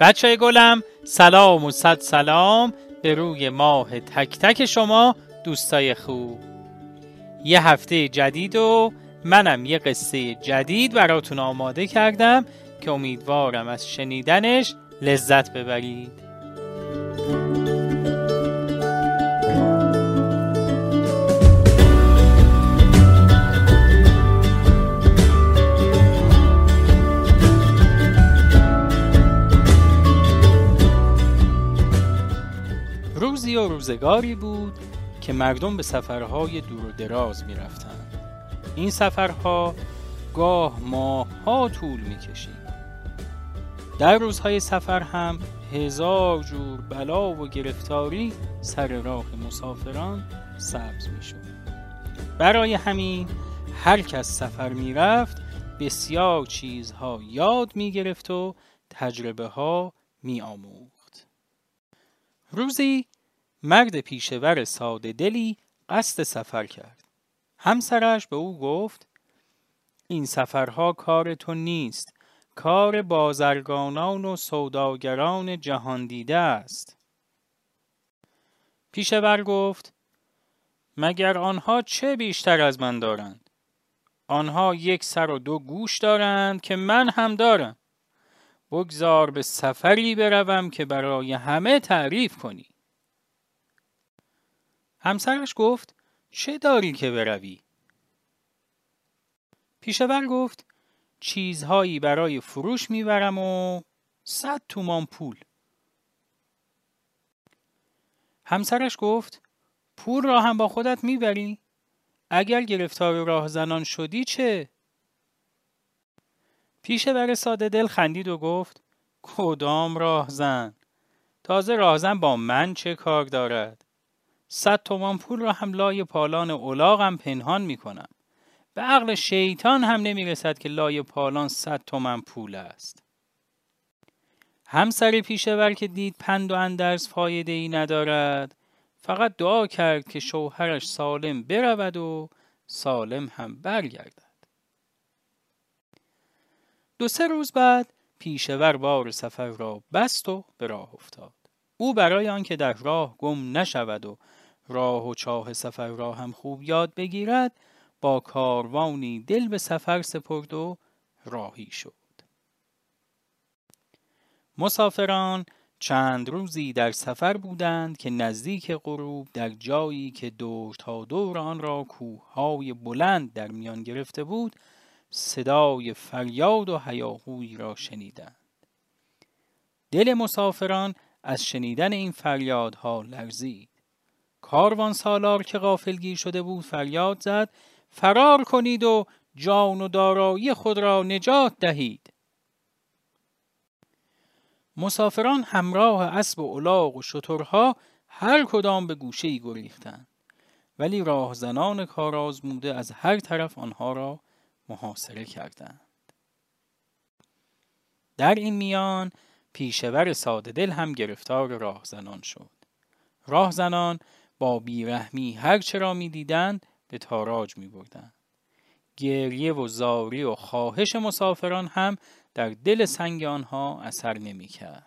بچه گلم سلام و صد سلام به روی ماه تک تک شما دوستای خوب. یه هفته جدید و منم یه قصه جدید براتون آماده کردم که امیدوارم از شنیدنش لذت ببرید. روزی و روزگاری بود که مردم به سفرهای دور و دراز می رفتن. این سفرها گاه ماهها طول می کشید. در روزهای سفر هم هزار جور بلا و گرفتاری سر راه مسافران سبز می شود. برای همین هر کس سفر می رفت بسیار چیزها یاد می گرفت و تجربه ها می آموخت. روزی مرد پیشور ساده دلی قصد سفر کرد. همسرش به او گفت این سفرها کار تو نیست. کار بازرگانان و سوداگران جهان دیده است. پیشور گفت مگر آنها چه بیشتر از من دارند؟ آنها یک سر و دو گوش دارند که من هم دارم. بگذار به سفری بروم که برای همه تعریف کنی. همسرش گفت چه داری که بروی؟ پیشور گفت چیزهایی برای فروش می‌برم و صد تومان پول. همسرش گفت پول را هم با خودت می‌بری؟ اگر گرفتار راهزنان شدی چه؟ پیشور ساده دل خندید و گفت کدام راهزن؟ تازه راهزن با من چه کار دارد؟ صد تومان پول را هم لای پالان اولاغم پنهان می کنم. به عقل شیطان هم نمی رسد که لای پالان صد تومن پول است. همسر پیشور که دید پند و اندرز فایده ای ندارد فقط دعا کرد که شوهرش سالم برود و سالم هم برگردد. دو سه روز بعد پیشور بار سفر را بست و به راه افتاد. او برای آنکه در راه گم نشود و راه و چاه سفر را هم خوب یاد بگیرد با کاروانی دل به سفر سپرد و راهی شد. مسافران چند روزی در سفر بودند که نزدیک غروب در جایی که دور تا دور آن را کوههای بلند در میان گرفته بود صدای فریاد و هیاهوی را شنیدند. دل مسافران از شنیدن این فریادها لرزید. کاروان سالار که غافلگیر شده بود فریاد زد فرار کنید و جان و دارایی خود را نجات دهید. مسافران همراه اسب و الاغ و شترها هر کدام به گوشه ای گریختند. ولی راهزنان کارآزموده از هر طرف آنها را محاصره کردند. در این میان پیشور ساده دل هم گرفتار راهزنان شد. راهزنان با بیرحمی هرچه را می دیدند به تاراج می بردن. گریه و زاری و خواهش مسافران هم در دل سنگ آنها اثر نمی کرد.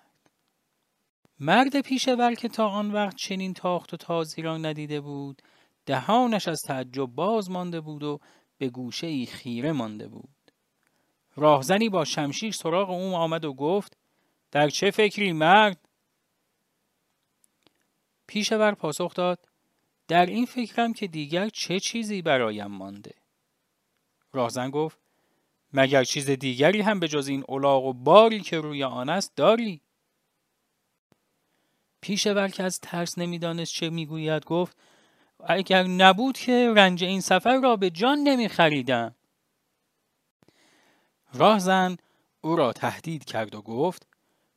مرد پیشور که تا آن وقت چنین تاخت و تازی را ندیده بود دهانش از تعجب باز مانده بود و به گوشه ای خیره مانده بود. راهزنی با شمشیر سراغ او آمد و گفت در چه فکری مرد؟ پیشور پاسخ داد در این فکرم که دیگر چه چیزی برایم مانده؟ راهزن گفت مگر چیز دیگری هم به جز این الاغ و باری که روی آن است داری؟ پیشور که از ترس نمی‌دانست چه می‌گوید گفت اگر نبود که رنج این سفر را به جان نمی خریدم راهزن او را تهدید کرد و گفت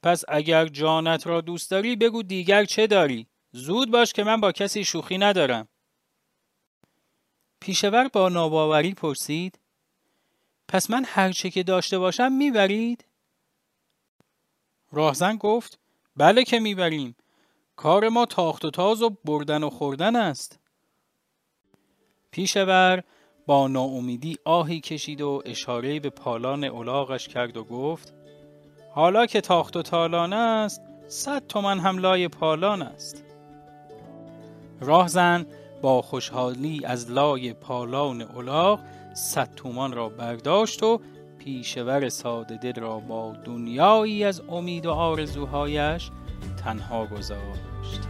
پس اگر جانت را دوست داری بگو دیگر چه داری؟ زود باش که من با کسی شوخی ندارم. پیشور با ناباوری پرسید پس من هرچه که داشته باشم می‌برید؟ راهزن گفت بله که می‌بریم. کار ما تاخت و تاز و بردن و خوردن است. پیشور با ناامیدی آهی کشید و اشاره به پالان الاغش کرد و گفت حالا که تاخت و تالان است صد تومن هم لای پالان است راهزن با خوشحالی از لای پالان الاغ صد تومان را برداشت و پیشور ساده دل را با دنیایی از امید و آرزوهایش تنها گذاشت.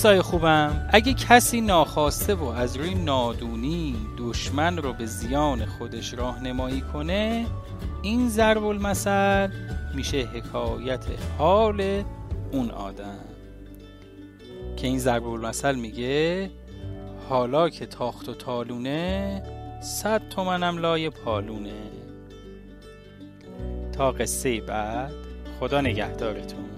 دوستای خوبم اگه کسی ناخواسته و از روی نادونی دشمن رو به زیان خودش راهنمایی کنه این ضرب المثل میشه حکایت حال اون آدم. که این ضرب المثل میگه حالا که تاخت و تالونه صد تومنم لای پالونه. تا قصه بعد خدا نگهدارتون.